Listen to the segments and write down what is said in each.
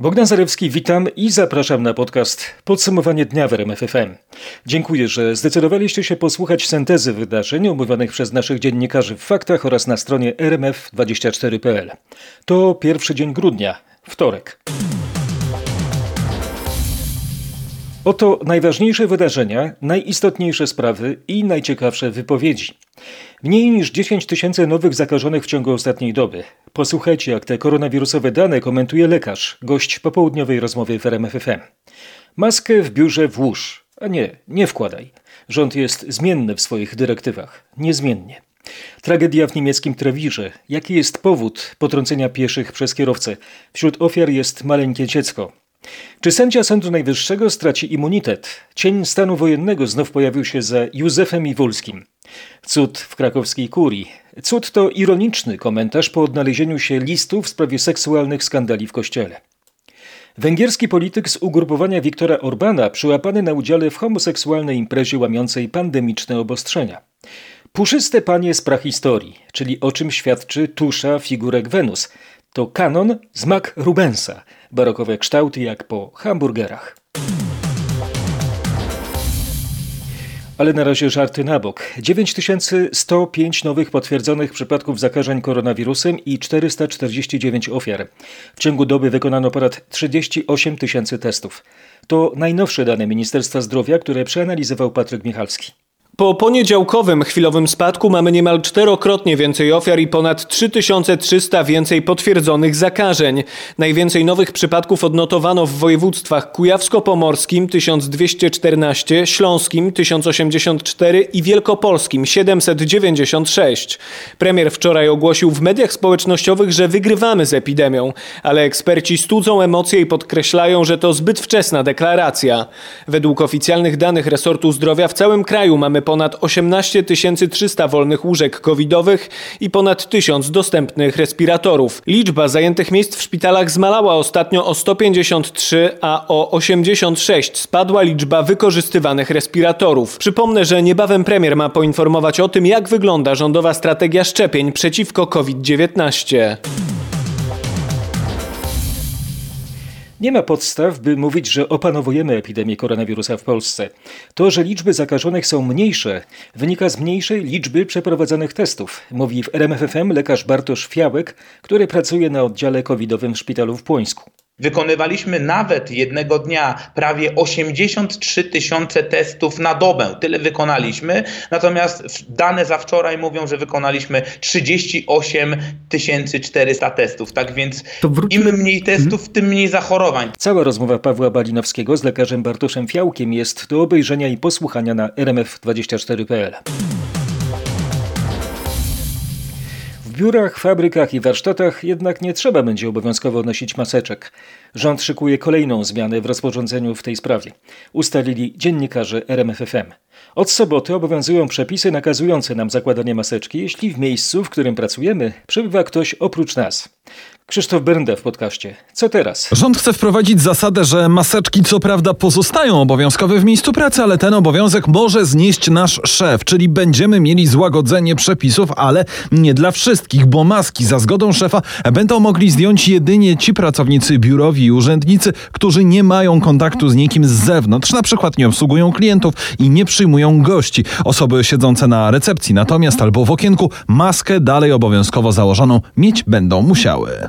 Bogdan Zarewski, witam i zapraszam na podcast Podsumowanie dnia w RMFFM. Dziękuję, że zdecydowaliście się posłuchać syntezy wydarzeń omówionych przez naszych dziennikarzy w faktach oraz na stronie rmf24.pl. To pierwszy dzień grudnia, wtorek. Oto najważniejsze wydarzenia, najistotniejsze sprawy i najciekawsze wypowiedzi. Mniej niż 10 tysięcy nowych zakażonych w ciągu ostatniej doby. Posłuchajcie, jak te koronawirusowe dane komentuje lekarz, gość popołudniowej rozmowy w RMFFM. Maskę w biurze włóż, a nie, nie wkładaj. Rząd jest zmienny w swoich dyrektywach. Niezmiennie. Tragedia w niemieckim Trewirze. Jaki jest powód potrącenia pieszych przez kierowcę? Wśród ofiar jest maleńkie dziecko. Czy sędzia Sądu Najwyższego straci immunitet? Cień stanu wojennego znów pojawił się za Józefem Iwulskim. Cud w krakowskiej kurii. Cud to ironiczny komentarz po odnalezieniu się listów w sprawie seksualnych skandali w kościele. Węgierski polityk z ugrupowania Viktora Orbana przyłapany na udziale w homoseksualnej imprezie łamiącej pandemiczne obostrzenia. Puszyste panie z prahistorii, czyli o czym świadczy tusza figurek Wenus. To kanon z Mac Rubensa, barokowe kształty jak po hamburgerach. Ale na razie żarty na bok. 9105 nowych potwierdzonych przypadków zakażeń koronawirusem i 449 ofiar. W ciągu doby wykonano ponad 38 tysięcy testów. To najnowsze dane Ministerstwa Zdrowia, które przeanalizował Patryk Michalski. Po poniedziałkowym chwilowym spadku mamy niemal czterokrotnie więcej ofiar i ponad 3300 więcej potwierdzonych zakażeń. Najwięcej nowych przypadków odnotowano w województwach kujawsko-pomorskim 1214, śląskim 1084 i wielkopolskim 796. Premier wczoraj ogłosił w mediach społecznościowych, że wygrywamy z epidemią, ale eksperci studzą emocje i podkreślają, że to zbyt wczesna deklaracja. Według oficjalnych danych resortu zdrowia w całym kraju mamy ponad 18 300 wolnych łóżek covidowych i ponad 1000 dostępnych respiratorów. Liczba zajętych miejsc w szpitalach zmalała ostatnio o 153, a o 86 spadła liczba wykorzystywanych respiratorów. Przypomnę, że niebawem premier ma poinformować o tym, jak wygląda rządowa strategia szczepień przeciwko COVID-19. Nie ma podstaw, by mówić, że opanowujemy epidemię koronawirusa w Polsce. To, że liczby zakażonych są mniejsze, wynika z mniejszej liczby przeprowadzonych testów, mówi w RMFFM lekarz Bartosz Fiałek, który pracuje na oddziale covidowym w szpitalu w Płońsku. Wykonywaliśmy nawet jednego dnia prawie 83 tysiące testów na dobę. Tyle wykonaliśmy. Natomiast dane za wczoraj mówią, że wykonaliśmy 38 400 testów. Tak więc im mniej testów, tym mniej zachorowań. Cała rozmowa Pawła Balinowskiego z lekarzem Bartoszem Fiałkiem jest do obejrzenia i posłuchania na rmf24.pl. biurach, fabrykach i warsztatach jednak nie trzeba będzie obowiązkowo nosić maseczek. Rząd szykuje kolejną zmianę w rozporządzeniu w tej sprawie. Ustalili dziennikarze RMFFM. Od soboty obowiązują przepisy nakazujące nam zakładanie maseczki, jeśli w miejscu, w którym pracujemy, przebywa ktoś oprócz nas. Krzysztof Bernda w podcaście. Co teraz? Rząd chce wprowadzić zasadę, że maseczki co prawda pozostają obowiązkowe w miejscu pracy, ale ten obowiązek może znieść nasz szef, czyli będziemy mieli złagodzenie przepisów, ale nie dla wszystkich, bo maski za zgodą szefa będą mogli zdjąć jedynie ci pracownicy biurowi i urzędnicy, którzy nie mają kontaktu z nikim z zewnątrz, na przykład nie obsługują klientów i nie przyjmują gości. Osoby siedzące na recepcji natomiast albo w okienku maskę dalej obowiązkowo założoną mieć będą musiały.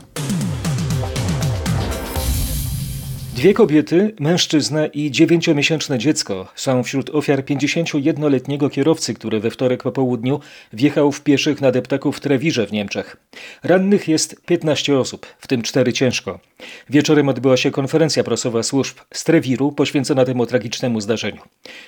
Dwie kobiety, mężczyzna i dziewięciomiesięczne dziecko są wśród ofiar 51-letniego kierowcy, który we wtorek po południu wjechał w pieszych na deptaku w Trewirze w Niemczech. Rannych jest 15 osób, w tym cztery ciężko. Wieczorem odbyła się konferencja prasowa służb z Trewiru poświęcona temu tragicznemu zdarzeniu.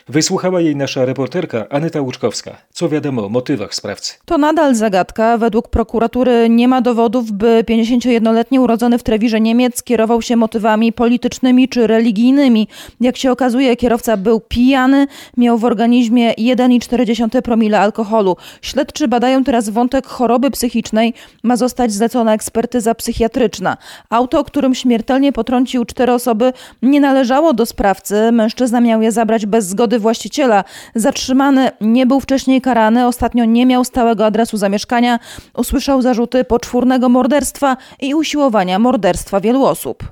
Wysłuchała jej nasza reporterka Anyta Łuczkowska. Co wiadomo o motywach sprawcy? To nadal zagadka. Według prokuratury nie ma dowodów, by 51-letni urodzony w Trewirze Niemiec kierował się motywami politycznymi czy religijnymi. Jak się okazuje, kierowca był pijany, miał w organizmie 1,4 promile alkoholu. Śledczy badają teraz wątek choroby psychicznej. Ma zostać zlecona ekspertyza psychiatryczna. Auto, które którym śmiertelnie potrącił cztery osoby, nie należało do sprawcy. Mężczyzna miał je zabrać bez zgody właściciela. Zatrzymany nie był wcześniej karany, ostatnio nie miał stałego adresu zamieszkania, usłyszał zarzuty poczwórnego morderstwa i usiłowania morderstwa wielu osób.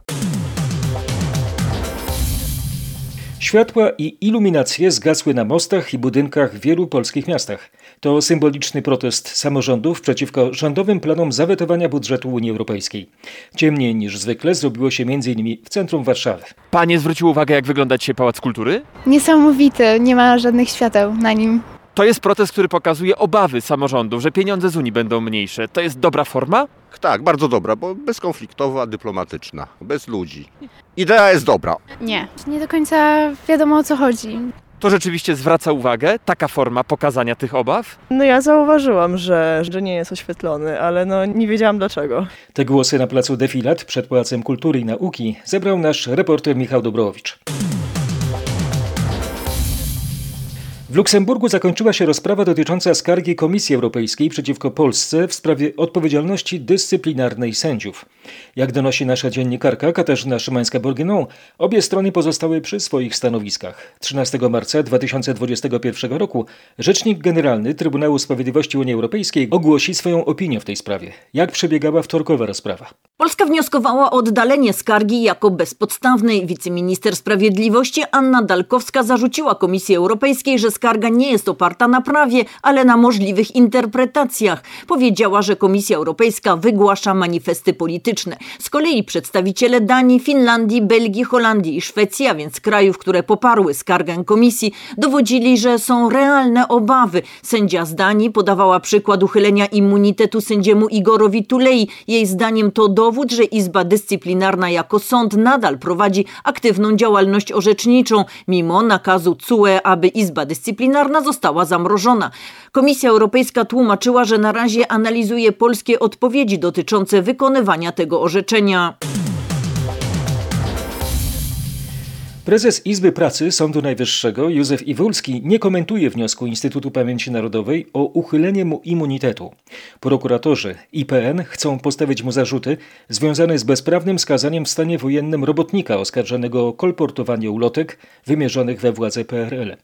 Światła i iluminacje zgasły na mostach i budynkach w wielu polskich miastach. To symboliczny protest samorządów przeciwko rządowym planom zawetowania budżetu Unii Europejskiej. Ciemniej niż zwykle zrobiło się m.in. w centrum Warszawy. Panie zwróciły uwagę, jak wygląda dzisiaj Pałac Kultury? Niesamowity, nie ma żadnych świateł na nim. To jest protest, który pokazuje obawy samorządów, że pieniądze z Unii będą mniejsze. To jest dobra forma? Tak, bardzo dobra, bo bezkonfliktowa, dyplomatyczna, bez ludzi. Idea jest dobra. Nie. Nie do końca wiadomo o co chodzi. To rzeczywiście zwraca uwagę, taka forma pokazania tych obaw? No ja zauważyłam, że, że nie jest oświetlony, ale no nie wiedziałam dlaczego. Te głosy na placu Defilat przed Pałacem Kultury i Nauki zebrał nasz reporter Michał Dobrowicz. W Luksemburgu zakończyła się rozprawa dotycząca skargi Komisji Europejskiej przeciwko Polsce w sprawie odpowiedzialności dyscyplinarnej sędziów. Jak donosi nasza dziennikarka Katarzyna Szymańska-Borginą, obie strony pozostały przy swoich stanowiskach. 13 marca 2021 roku Rzecznik Generalny Trybunału Sprawiedliwości Unii Europejskiej ogłosi swoją opinię w tej sprawie. Jak przebiegała wtorkowa rozprawa? Polska wnioskowała o oddalenie skargi jako bezpodstawnej. Wiceminister Sprawiedliwości Anna Dalkowska zarzuciła Komisji Europejskiej, że skarga nie jest oparta na prawie, ale na możliwych interpretacjach. Powiedziała, że Komisja Europejska wygłasza manifesty polityczne. Z kolei przedstawiciele Danii, Finlandii, Belgii, Holandii i Szwecji, a więc krajów, które poparły skargę Komisji, dowodzili, że są realne obawy. Sędzia z Danii podawała przykład uchylenia immunitetu sędziemu Igorowi Tulei. Jej zdaniem to dowód, że Izba Dyscyplinarna jako sąd nadal prowadzi aktywną działalność orzeczniczą, mimo nakazu CUE, aby Izba Dyscyplinarna została zamrożona. Komisja Europejska tłumaczyła, że na razie analizuje polskie odpowiedzi dotyczące wykonywania tego orzeczenia. Prezes Izby Pracy Sądu Najwyższego Józef Iwulski nie komentuje wniosku Instytutu Pamięci Narodowej o uchylenie mu immunitetu. Prokuratorzy IPN chcą postawić mu zarzuty związane z bezprawnym skazaniem w stanie wojennym robotnika oskarżonego o kolportowanie ulotek wymierzonych we władze PRL.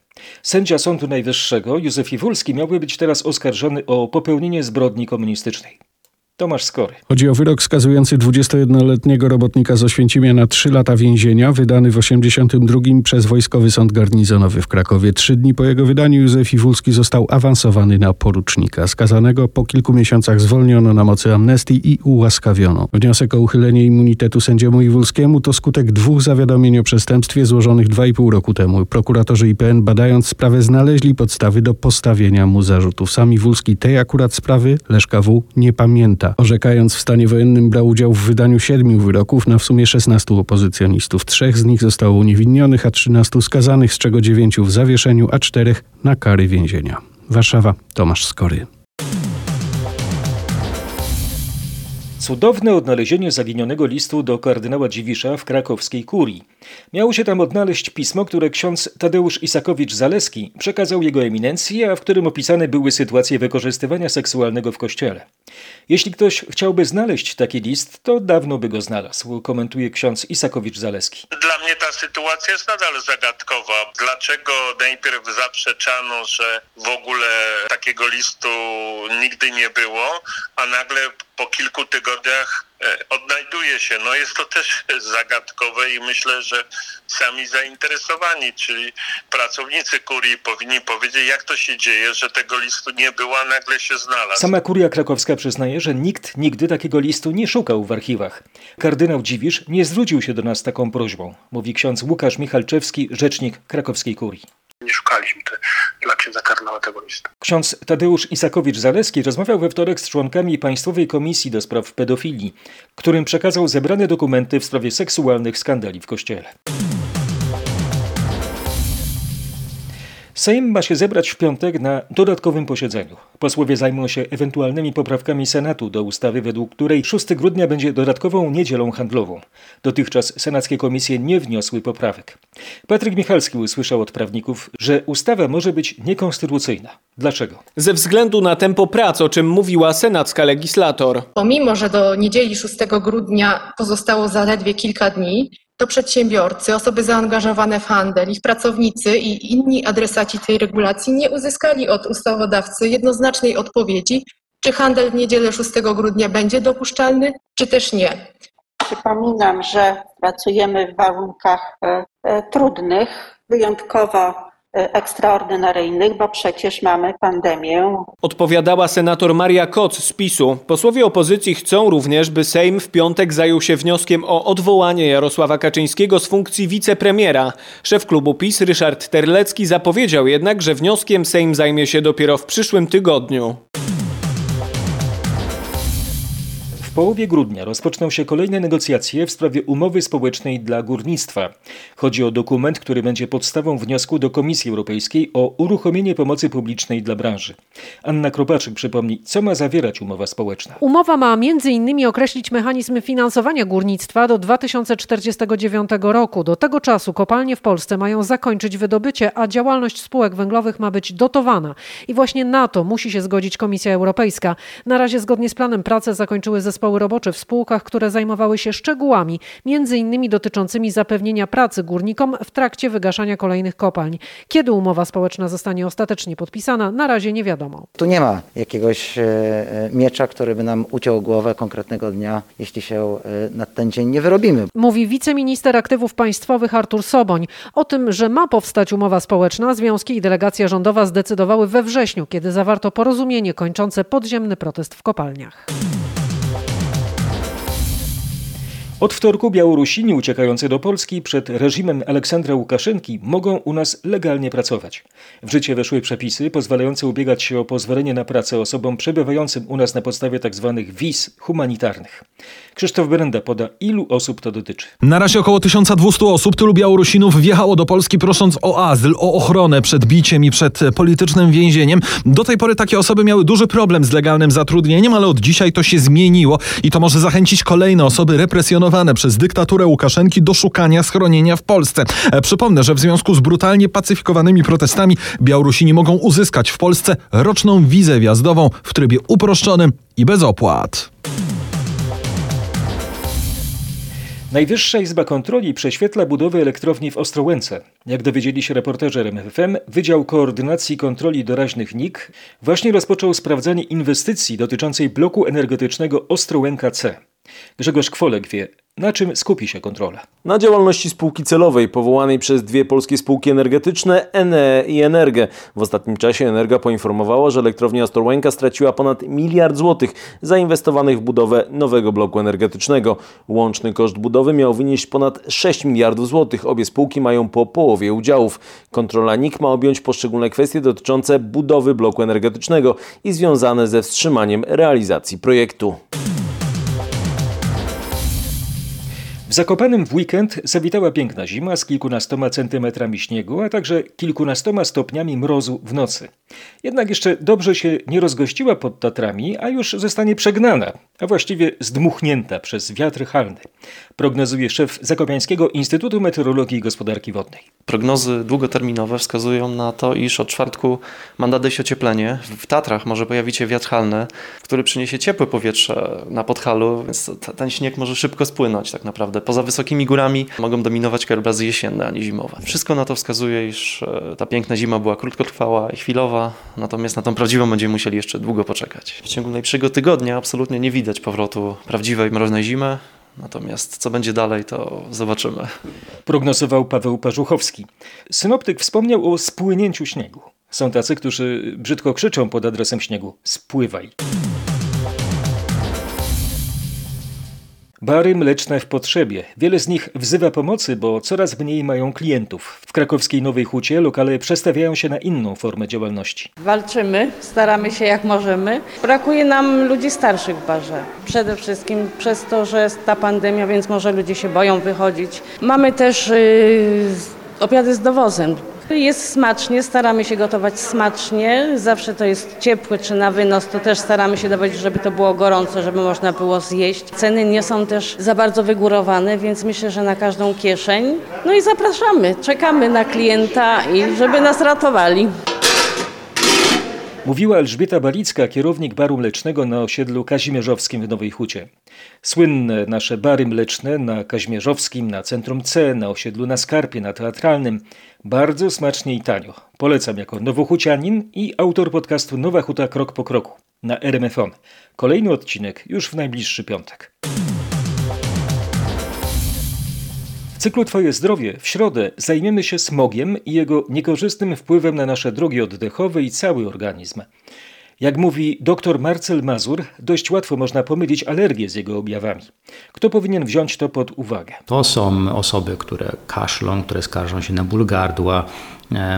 Sędzia Sądu Najwyższego Józef Iwulski miałby być teraz oskarżony o popełnienie zbrodni komunistycznej. Tomasz Skory. Chodzi o wyrok skazujący 21-letniego robotnika z Oświęcimia na 3 lata więzienia, wydany w 82 przez Wojskowy Sąd Garnizonowy w Krakowie. Trzy dni po jego wydaniu Józef Iwulski został awansowany na porucznika. Skazanego po kilku miesiącach zwolniono na mocy amnestii i ułaskawiono. Wniosek o uchylenie immunitetu sędziemu Iwulskiemu to skutek dwóch zawiadomień o przestępstwie złożonych 2,5 roku temu. Prokuratorzy IPN badając sprawę znaleźli podstawy do postawienia mu zarzutów. Sam Iwulski tej akurat sprawy Leszka W. nie pamięta. Orzekając w stanie wojennym brał udział w wydaniu siedmiu wyroków na w sumie 16 opozycjonistów. Trzech z nich zostało uniewinnionych, a 13 skazanych, z czego dziewięciu w zawieszeniu, a czterech na kary więzienia. Warszawa, Tomasz Skory. Cudowne odnalezienie zaginionego listu do kardynała Dziwisza w krakowskiej kurii. Miało się tam odnaleźć pismo, które ksiądz Tadeusz Isakowicz-Zaleski przekazał jego eminencji, a w którym opisane były sytuacje wykorzystywania seksualnego w kościele. Jeśli ktoś chciałby znaleźć taki list, to dawno by go znalazł, komentuje ksiądz Isakowicz-Zaleski. Dla mnie ta sytuacja jest nadal zagadkowa. Dlaczego najpierw zaprzeczano, że w ogóle takiego listu nigdy nie było, a nagle po kilku tygodniach odnajduje się. No jest to też zagadkowe i myślę, że sami zainteresowani, czyli pracownicy kurii powinni powiedzieć, jak to się dzieje, że tego listu nie było, a nagle się znalazł. Sama kuria krakowska przyznaje, że nikt nigdy takiego listu nie szukał w archiwach. Kardynał Dziwisz nie zwrócił się do nas taką prośbą, mówi ksiądz Łukasz Michalczewski, rzecznik krakowskiej kurii. Nie szukaliśmy te, dla księdza tego listu. Ksiądz Tadeusz Isakowicz-Zaleski rozmawiał we wtorek z członkami Państwowej Komisji do Spraw Pedofilii, którym przekazał zebrane dokumenty w sprawie seksualnych skandali w Kościele. Sejm ma się zebrać w piątek na dodatkowym posiedzeniu. Posłowie zajmą się ewentualnymi poprawkami Senatu do ustawy, według której 6 grudnia będzie dodatkową niedzielą handlową. Dotychczas senackie komisje nie wniosły poprawek. Patryk Michalski usłyszał od prawników, że ustawa może być niekonstytucyjna. Dlaczego? Ze względu na tempo prac, o czym mówiła senacka legislator. Pomimo, że do niedzieli 6 grudnia pozostało zaledwie kilka dni, to przedsiębiorcy, osoby zaangażowane w handel, ich pracownicy i inni adresaci tej regulacji nie uzyskali od ustawodawcy jednoznacznej odpowiedzi, czy handel w niedzielę 6 grudnia będzie dopuszczalny, czy też nie. Przypominam, że pracujemy w warunkach e, e, trudnych, wyjątkowo ekstraordynaryjnych, bo przecież mamy pandemię. Odpowiadała senator Maria Koc z PiSu. Posłowie opozycji chcą również, by Sejm w piątek zajął się wnioskiem o odwołanie Jarosława Kaczyńskiego z funkcji wicepremiera. Szef klubu PiS Ryszard Terlecki zapowiedział jednak, że wnioskiem Sejm zajmie się dopiero w przyszłym tygodniu. Połowie grudnia rozpoczną się kolejne negocjacje w sprawie umowy społecznej dla górnictwa. Chodzi o dokument, który będzie podstawą wniosku do Komisji Europejskiej o uruchomienie pomocy publicznej dla branży. Anna Kropaczyk przypomni, co ma zawierać umowa społeczna. Umowa ma m.in. określić mechanizmy finansowania górnictwa do 2049 roku. Do tego czasu kopalnie w Polsce mają zakończyć wydobycie, a działalność spółek węglowych ma być dotowana. I właśnie na to musi się zgodzić Komisja Europejska. Na razie zgodnie z planem prace zakończyły zespoły robocze w spółkach, które zajmowały się szczegółami, między innymi dotyczącymi zapewnienia pracy górnikom w trakcie wygaszania kolejnych kopalń. Kiedy umowa społeczna zostanie ostatecznie podpisana, na razie nie wiadomo. Tu nie ma jakiegoś e, e, miecza, który by nam uciął głowę konkretnego dnia, jeśli się e, na ten dzień nie wyrobimy. Mówi wiceminister aktywów państwowych Artur Soboń. O tym, że ma powstać umowa społeczna, związki i delegacja rządowa zdecydowały we wrześniu, kiedy zawarto porozumienie kończące podziemny protest w kopalniach. Od wtorku Białorusini uciekający do Polski przed reżimem Aleksandra Łukaszenki mogą u nas legalnie pracować. W życie weszły przepisy pozwalające ubiegać się o pozwolenie na pracę osobom przebywającym u nas na podstawie tzw. Tak wiz humanitarnych. Krzysztof Berenda poda, ilu osób to dotyczy. Na razie około 1200 osób, tylu Białorusinów wjechało do Polski prosząc o azyl, o ochronę przed biciem i przed politycznym więzieniem. Do tej pory takie osoby miały duży problem z legalnym zatrudnieniem, ale od dzisiaj to się zmieniło i to może zachęcić kolejne osoby represjonowane przez dyktaturę Łukaszenki do szukania schronienia w Polsce. E, przypomnę, że w związku z brutalnie pacyfikowanymi protestami Białorusini mogą uzyskać w Polsce roczną wizę wjazdową w trybie uproszczonym i bez opłat. Najwyższa Izba Kontroli prześwietla budowę elektrowni w Ostrołęce. Jak dowiedzieli się reporterzy RMFFM, Wydział Koordynacji Kontroli Doraźnych NIK właśnie rozpoczął sprawdzanie inwestycji dotyczącej bloku energetycznego Ostrołęka C. Grzegorz Kwolek wie, na czym skupi się kontrola? Na działalności spółki celowej powołanej przez dwie polskie spółki energetyczne ENE i Energę. W ostatnim czasie Energa poinformowała, że elektrownia Ostrołęka straciła ponad miliard złotych zainwestowanych w budowę nowego bloku energetycznego. Łączny koszt budowy miał wynieść ponad 6 miliardów złotych. Obie spółki mają po połowie udziałów. Kontrola NIK ma objąć poszczególne kwestie dotyczące budowy bloku energetycznego i związane ze wstrzymaniem realizacji projektu. Zakopanym w weekend zawitała piękna zima z kilkunastoma centymetrami śniegu, a także kilkunastoma stopniami mrozu w nocy. Jednak jeszcze dobrze się nie rozgościła pod Tatrami, a już zostanie przegnana, a właściwie zdmuchnięta przez wiatr halny. Prognozuje szef Zakopiańskiego Instytutu Meteorologii i Gospodarki Wodnej. Prognozy długoterminowe wskazują na to, iż od czwartku ma nadejść ocieplenie. W Tatrach może pojawić się wiatr halny, który przyniesie ciepłe powietrze na podhalu, więc ten śnieg może szybko spłynąć tak naprawdę poza wysokimi górami mogą dominować krajobrazy jesienne, a nie zimowe. Wszystko na to wskazuje, iż e, ta piękna zima była krótkotrwała i chwilowa, natomiast na tą prawdziwą będziemy musieli jeszcze długo poczekać. W ciągu najbliższego tygodnia absolutnie nie widać powrotu prawdziwej mroźnej zimy. Natomiast co będzie dalej, to zobaczymy. Prognozował Paweł Parzuchowski. Synoptyk wspomniał o spłynięciu śniegu. Są tacy, którzy brzydko krzyczą pod adresem śniegu: spływaj. Bary mleczne w potrzebie. Wiele z nich wzywa pomocy, bo coraz mniej mają klientów. W krakowskiej Nowej Hucie lokale przestawiają się na inną formę działalności. Walczymy, staramy się jak możemy. Brakuje nam ludzi starszych w barze. Przede wszystkim przez to, że jest ta pandemia, więc może ludzie się boją wychodzić. Mamy też yy, obiady z dowozem. Jest smacznie, staramy się gotować smacznie. Zawsze to jest ciepłe czy na wynos, to też staramy się dawać, żeby to było gorąco, żeby można było zjeść. Ceny nie są też za bardzo wygórowane, więc myślę, że na każdą kieszeń. No i zapraszamy, czekamy na klienta i żeby nas ratowali. Mówiła Elżbieta Balicka, kierownik baru mlecznego na osiedlu Kazimierzowskim w Nowej Hucie. Słynne nasze bary mleczne na Kazimierzowskim, na Centrum C, na osiedlu na Skarpie, na Teatralnym. Bardzo smacznie i tanio. Polecam jako nowochucianin i autor podcastu Nowa Huta Krok po Kroku na RMFON. Kolejny odcinek już w najbliższy piątek. W cyklu Twoje zdrowie w środę zajmiemy się smogiem i jego niekorzystnym wpływem na nasze drogi oddechowe i cały organizm. Jak mówi dr Marcel Mazur, dość łatwo można pomylić alergię z jego objawami. Kto powinien wziąć to pod uwagę? To są osoby, które kaszlą, które skarżą się na ból gardła,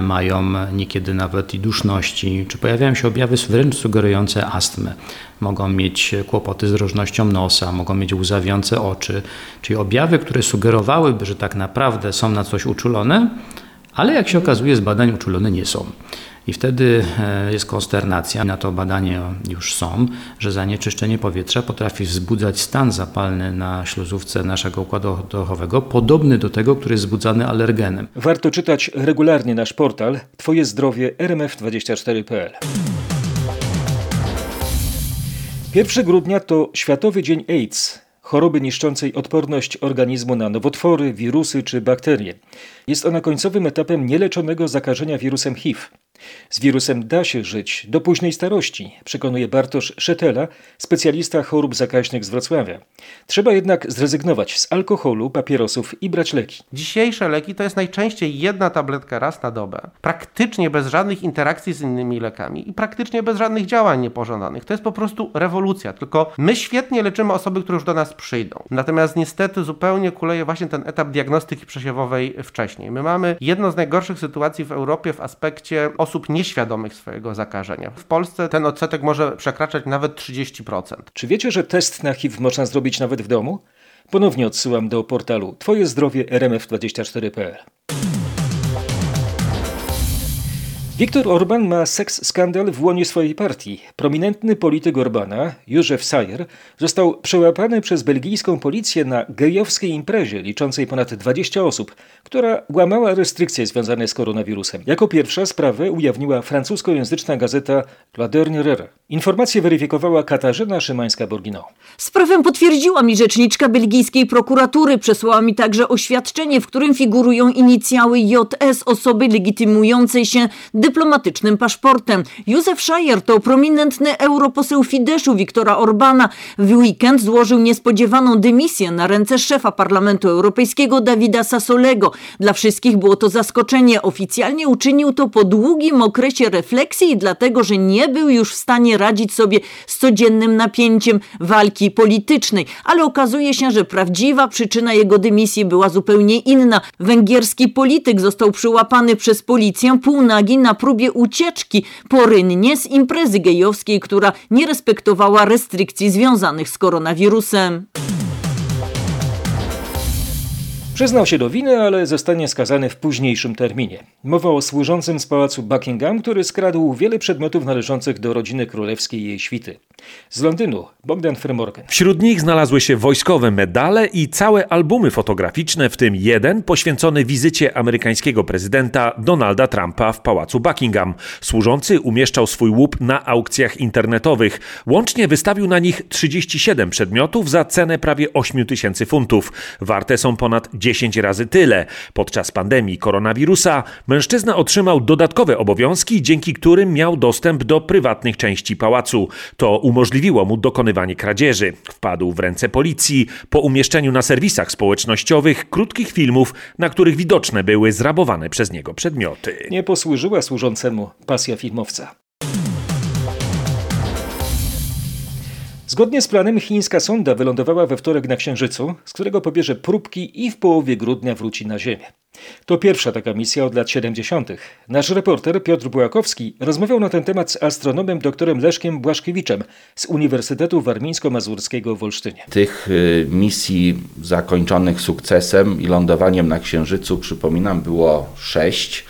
mają niekiedy nawet i duszności, czy pojawiają się objawy wręcz sugerujące astmę. Mogą mieć kłopoty z drożnością nosa, mogą mieć łzawiące oczy, czyli objawy, które sugerowałyby, że tak naprawdę są na coś uczulone, ale jak się okazuje z badań uczulone nie są. I wtedy e, jest konsternacja, na to badanie już są, że zanieczyszczenie powietrza potrafi wzbudzać stan zapalny na śluzówce naszego układu oddechowego, podobny do tego, który jest wzbudzany alergenem. Warto czytać regularnie nasz portal Twoje zdrowie rmf24.pl. 1 grudnia to Światowy Dzień AIDS, choroby niszczącej odporność organizmu na nowotwory, wirusy czy bakterie. Jest ona końcowym etapem nieleczonego zakażenia wirusem HIV. Z wirusem da się żyć do późnej starości, przekonuje Bartosz Szetela, specjalista chorób zakaźnych z Wrocławia. Trzeba jednak zrezygnować z alkoholu, papierosów i brać leki. Dzisiejsze leki to jest najczęściej jedna tabletka raz na dobę, praktycznie bez żadnych interakcji z innymi lekami i praktycznie bez żadnych działań niepożądanych. To jest po prostu rewolucja, tylko my świetnie leczymy osoby, które już do nas przyjdą. Natomiast niestety zupełnie kuleje właśnie ten etap diagnostyki przesiewowej wcześniej. My mamy jedną z najgorszych sytuacji w Europie w aspekcie osób nieświadomych swojego zakażenia. W Polsce ten odsetek może przekraczać nawet 30%. Czy wiecie, że test na HIV można zrobić nawet w domu? Ponownie odsyłam do portalu Twoje zdrowie rmf24.pl. Viktor Orban ma seks skandal w łonie swojej partii. Prominentny polityk Orbana, Józef Sayer, został przełapany przez belgijską policję na gejowskiej imprezie liczącej ponad 20 osób, która łamała restrykcje związane z koronawirusem. Jako pierwsza sprawę ujawniła francuskojęzyczna gazeta La Dernière. Informację weryfikowała Katarzyna Szymańska-Borgino. Sprawę potwierdziła mi rzeczniczka belgijskiej prokuratury. Przesłała mi także oświadczenie, w którym figurują inicjały JS, osoby legitymującej się dyplomatycznym paszportem. Józef Szajer to prominentny europoseł Fideszu Wiktora Orbana. W weekend złożył niespodziewaną dymisję na ręce szefa Parlamentu Europejskiego Dawida Sassolego. Dla wszystkich było to zaskoczenie. Oficjalnie uczynił to po długim okresie refleksji i dlatego, że nie był już w stanie radzić sobie z codziennym napięciem walki politycznej. Ale okazuje się, że prawdziwa przyczyna jego dymisji była zupełnie inna. Węgierski polityk został przyłapany przez policję półnagi na próbie ucieczki po rynnie z imprezy gejowskiej, która nie respektowała restrykcji związanych z koronawirusem. Przyznał się do winy, ale zostanie skazany w późniejszym terminie. Mowa o służącym z pałacu Buckingham, który skradł wiele przedmiotów należących do rodziny królewskiej i jej świty. Z Londynu Bogdan Frymorgan. Wśród nich znalazły się wojskowe medale i całe albumy fotograficzne, w tym jeden poświęcony wizycie amerykańskiego prezydenta Donalda Trumpa w pałacu Buckingham. Służący umieszczał swój łup na aukcjach internetowych. Łącznie wystawił na nich 37 przedmiotów za cenę prawie 8 tysięcy funtów. Warte są ponad 10 razy tyle. Podczas pandemii koronawirusa mężczyzna otrzymał dodatkowe obowiązki, dzięki którym miał dostęp do prywatnych części pałacu. To umożliwiło mu dokonywanie kradzieży. Wpadł w ręce policji po umieszczeniu na serwisach społecznościowych krótkich filmów, na których widoczne były zrabowane przez niego przedmioty. Nie posłużyła służącemu pasja filmowca. Zgodnie z planem chińska sonda wylądowała we wtorek na Księżycu, z którego pobierze próbki i w połowie grudnia wróci na Ziemię. To pierwsza taka misja od lat 70. Nasz reporter Piotr Bułakowski rozmawiał na ten temat z astronomem doktorem Leszkiem Błaszkiewiczem z Uniwersytetu Warmińsko-Mazurskiego w Olsztynie. Tych y, misji zakończonych sukcesem i lądowaniem na Księżycu, przypominam, było sześć.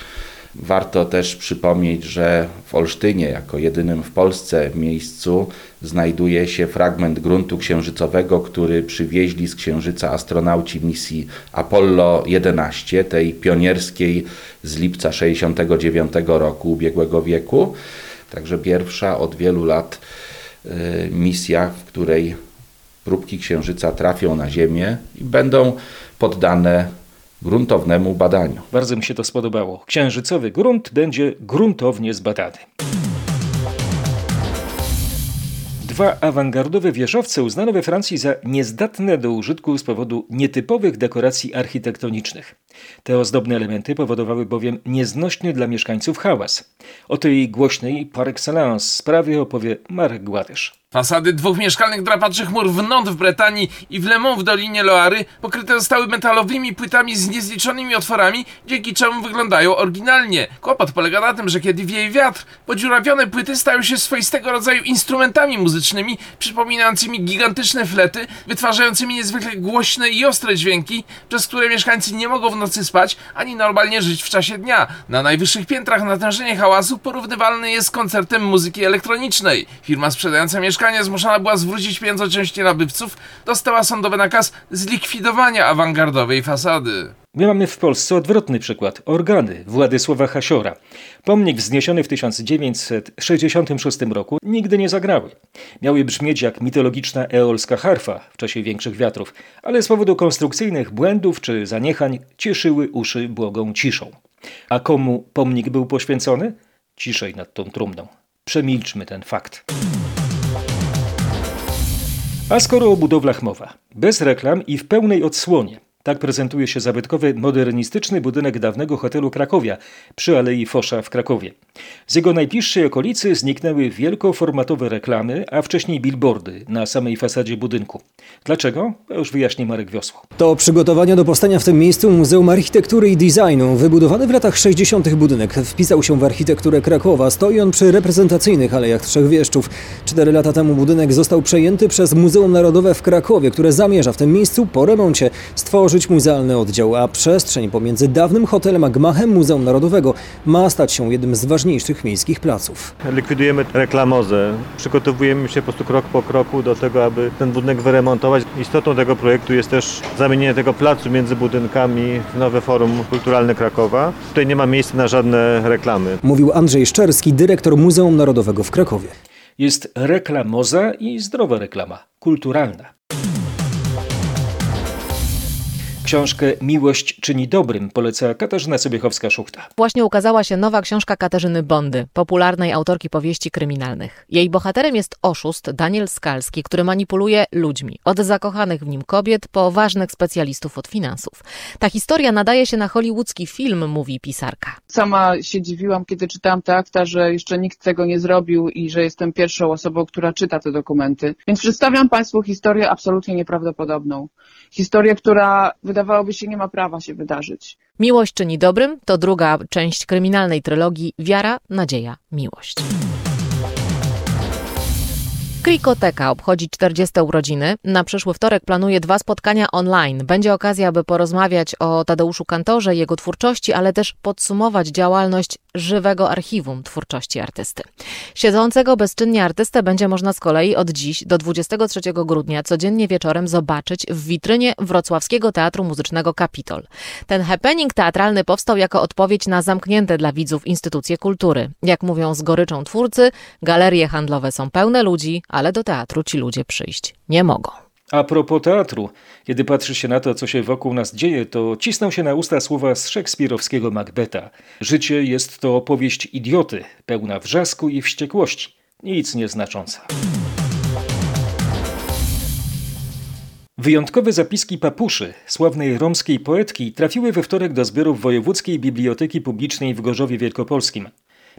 Warto też przypomnieć, że w Olsztynie, jako jedynym w Polsce miejscu, znajduje się fragment gruntu księżycowego, który przywieźli z Księżyca astronauci misji Apollo 11, tej pionierskiej z lipca 69 roku ubiegłego wieku. Także pierwsza od wielu lat y, misja, w której próbki Księżyca trafią na Ziemię i będą poddane gruntownemu badaniu. Bardzo mi się to spodobało. Księżycowy grunt będzie gruntownie zbadany. Dwa awangardowe wieżowce uznano we Francji za niezdatne do użytku z powodu nietypowych dekoracji architektonicznych. Te ozdobne elementy powodowały bowiem nieznośny dla mieszkańców hałas. O tej głośnej par excellence sprawie opowie Marek Gładysz. Fasady dwóch mieszkalnych drapaczy chmur w Nantes w Bretanii i w Le Mans w Dolinie Loary pokryte zostały metalowymi płytami z niezliczonymi otworami, dzięki czemu wyglądają oryginalnie. Kłopot polega na tym, że kiedy wieje wiatr, podziurawione płyty stają się swoistego rodzaju instrumentami muzycznymi, przypominającymi gigantyczne flety, wytwarzającymi niezwykle głośne i ostre dźwięki, przez które mieszkańcy nie mogą w nocy spać, ani normalnie żyć w czasie dnia. Na najwyższych piętrach natężenie hałasu porównywalne jest z koncertem muzyki elektronicznej. Firma sprzedająca mieszkania zmuszona była zwrócić pieniądze części nabywców, dostała sądowy nakaz zlikwidowania awangardowej fasady. My mamy w Polsce odwrotny przykład. Organy Władysława Hasiora. Pomnik wzniesiony w 1966 roku nigdy nie zagrały. Miały brzmieć jak mitologiczna eolska harfa w czasie większych wiatrów, ale z powodu konstrukcyjnych błędów czy zaniechań cieszyły uszy błogą ciszą. A komu pomnik był poświęcony? Ciszej nad tą trumną. Przemilczmy ten fakt. A skoro o budowlach mowa, bez reklam i w pełnej odsłonie, tak prezentuje się zabytkowy, modernistyczny budynek dawnego hotelu Krakowia przy Alei Fosza w Krakowie. Z jego najbliższej okolicy zniknęły wielkoformatowe reklamy, a wcześniej billboardy na samej fasadzie budynku. Dlaczego? Już wyjaśni Marek Wiosło. To przygotowania do powstania w tym miejscu Muzeum Architektury i Designu. Wybudowany w latach 60. budynek wpisał się w architekturę Krakowa. Stoi on przy reprezentacyjnych Alejach Trzech Wieszczów. Cztery lata temu budynek został przejęty przez Muzeum Narodowe w Krakowie, które zamierza w tym miejscu po remoncie stworzyć muzealny oddział, a przestrzeń pomiędzy dawnym hotelem a gmachem Muzeum Narodowego ma stać się jednym z ważniejszych miejskich placów. Likwidujemy reklamozę. Przygotowujemy się po prostu krok po kroku do tego, aby ten budynek wyremontować. Istotą tego projektu jest też zamienienie tego placu między budynkami w nowe forum kulturalne Krakowa. Tutaj nie ma miejsca na żadne reklamy. Mówił Andrzej Szczerski, dyrektor Muzeum Narodowego w Krakowie. Jest reklamoza i zdrowa reklama, kulturalna. Książkę Miłość czyni dobrym poleca Katarzyna Sobiechowska-Szuchta. Właśnie ukazała się nowa książka Katarzyny Bondy, popularnej autorki powieści kryminalnych. Jej bohaterem jest oszust Daniel Skalski, który manipuluje ludźmi, od zakochanych w nim kobiet po ważnych specjalistów od finansów. Ta historia nadaje się na hollywoodzki film, mówi pisarka. Sama się dziwiłam, kiedy czytałam te akta, że jeszcze nikt tego nie zrobił i że jestem pierwszą osobą, która czyta te dokumenty. Więc przedstawiam Państwu historię absolutnie nieprawdopodobną. Historię, która wydawałoby się nie ma prawa się wydarzyć. Miłość czyni dobrym to druga część kryminalnej trylogii Wiara, Nadzieja, Miłość. Krikoteka obchodzi 40 urodziny. Na przyszły wtorek planuje dwa spotkania online. Będzie okazja, aby porozmawiać o Tadeuszu Kantorze jego twórczości, ale też podsumować działalność żywego archiwum twórczości artysty. Siedzącego bezczynnie artystę będzie można z kolei od dziś do 23 grudnia codziennie wieczorem zobaczyć w witrynie Wrocławskiego Teatru Muzycznego Kapitol. Ten happening teatralny powstał jako odpowiedź na zamknięte dla widzów instytucje kultury. Jak mówią z goryczą twórcy, galerie handlowe są pełne ludzi, ale do teatru ci ludzie przyjść nie mogą. A propos teatru, kiedy patrzy się na to, co się wokół nas dzieje, to cisną się na usta słowa z szekspirowskiego Macbeta. Życie jest to opowieść idioty, pełna wrzasku i wściekłości, nic nieznacząca. Wyjątkowe zapiski papuszy, sławnej romskiej poetki, trafiły we wtorek do zbiorów Wojewódzkiej Biblioteki Publicznej w Gorzowie Wielkopolskim.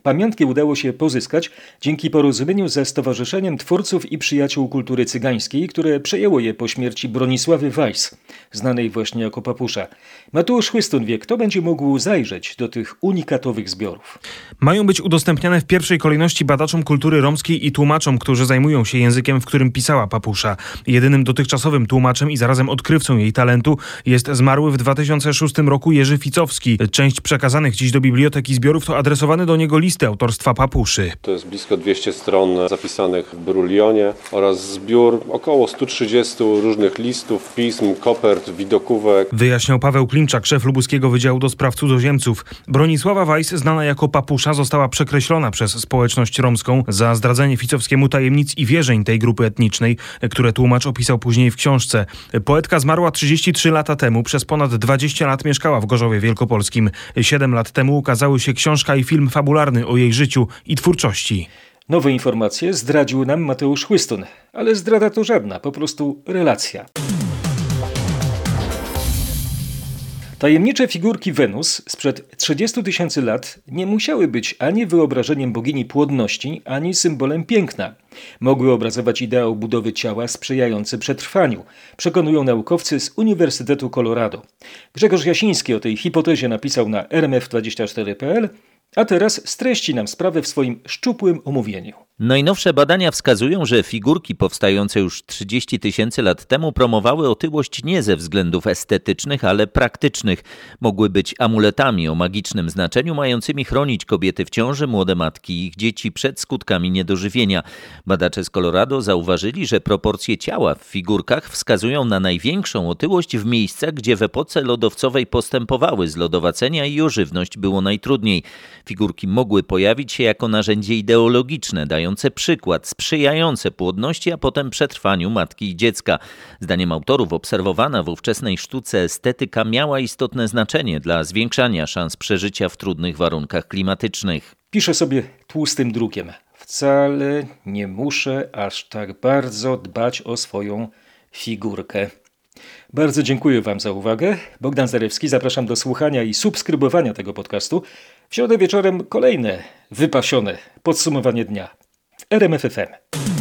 Pamiątki udało się pozyskać dzięki porozumieniu ze Stowarzyszeniem Twórców i Przyjaciół Kultury Cygańskiej, które przejęło je po śmierci Bronisławy Weiss, znanej właśnie jako papusza. Mateusz Chłystun wie, kto będzie mógł zajrzeć do tych unikatowych zbiorów. Mają być udostępniane w pierwszej kolejności badaczom kultury romskiej i tłumaczom, którzy zajmują się językiem, w którym pisała papusza. Jedynym dotychczasowym tłumaczem i zarazem odkrywcą jej talentu jest zmarły w 2006 roku Jerzy Ficowski. Część przekazanych dziś do biblioteki zbiorów to adresowany do niego list listy autorstwa Papuszy. To jest blisko 200 stron zapisanych w brulionie oraz zbiór około 130 różnych listów, pism, kopert, widokówek. Wyjaśniał Paweł Klimczak, szef lubuskiego Wydziału do Spraw Cudzoziemców. Bronisława Weiss, znana jako Papusza, została przekreślona przez społeczność romską za zdradzenie Ficowskiemu tajemnic i wierzeń tej grupy etnicznej, które tłumacz opisał później w książce. Poetka zmarła 33 lata temu, przez ponad 20 lat mieszkała w Gorzowie Wielkopolskim. Siedem lat temu ukazały się książka i film fabularny o jej życiu i twórczości. Nowe informacje zdradził nam Mateusz Chłystun, ale zdrada to żadna, po prostu relacja. Tajemnicze figurki Wenus sprzed 30 tysięcy lat nie musiały być ani wyobrażeniem bogini płodności, ani symbolem piękna. Mogły obrazować ideał budowy ciała sprzyjający przetrwaniu, przekonują naukowcy z Uniwersytetu Colorado. Grzegorz Jasiński o tej hipotezie napisał na rmf24.pl, a teraz streści nam sprawę w swoim szczupłym omówieniu. Najnowsze badania wskazują, że figurki powstające już 30 tysięcy lat temu promowały otyłość nie ze względów estetycznych, ale praktycznych. Mogły być amuletami o magicznym znaczeniu, mającymi chronić kobiety w ciąży, młode matki i ich dzieci przed skutkami niedożywienia. Badacze z Colorado zauważyli, że proporcje ciała w figurkach wskazują na największą otyłość w miejscach, gdzie w epoce lodowcowej postępowały zlodowacenia i o żywność było najtrudniej. Figurki mogły pojawić się jako narzędzie ideologiczne, dające przykład, sprzyjające płodności, a potem przetrwaniu matki i dziecka. Zdaniem autorów obserwowana w ówczesnej sztuce estetyka miała istotne znaczenie dla zwiększania szans przeżycia w trudnych warunkach klimatycznych. Piszę sobie tłustym drukiem. Wcale nie muszę aż tak bardzo dbać o swoją figurkę. Bardzo dziękuję Wam za uwagę. Bogdan Zarewski, zapraszam do słuchania i subskrybowania tego podcastu. W środę wieczorem kolejne wypasione podsumowanie dnia w RMFFM.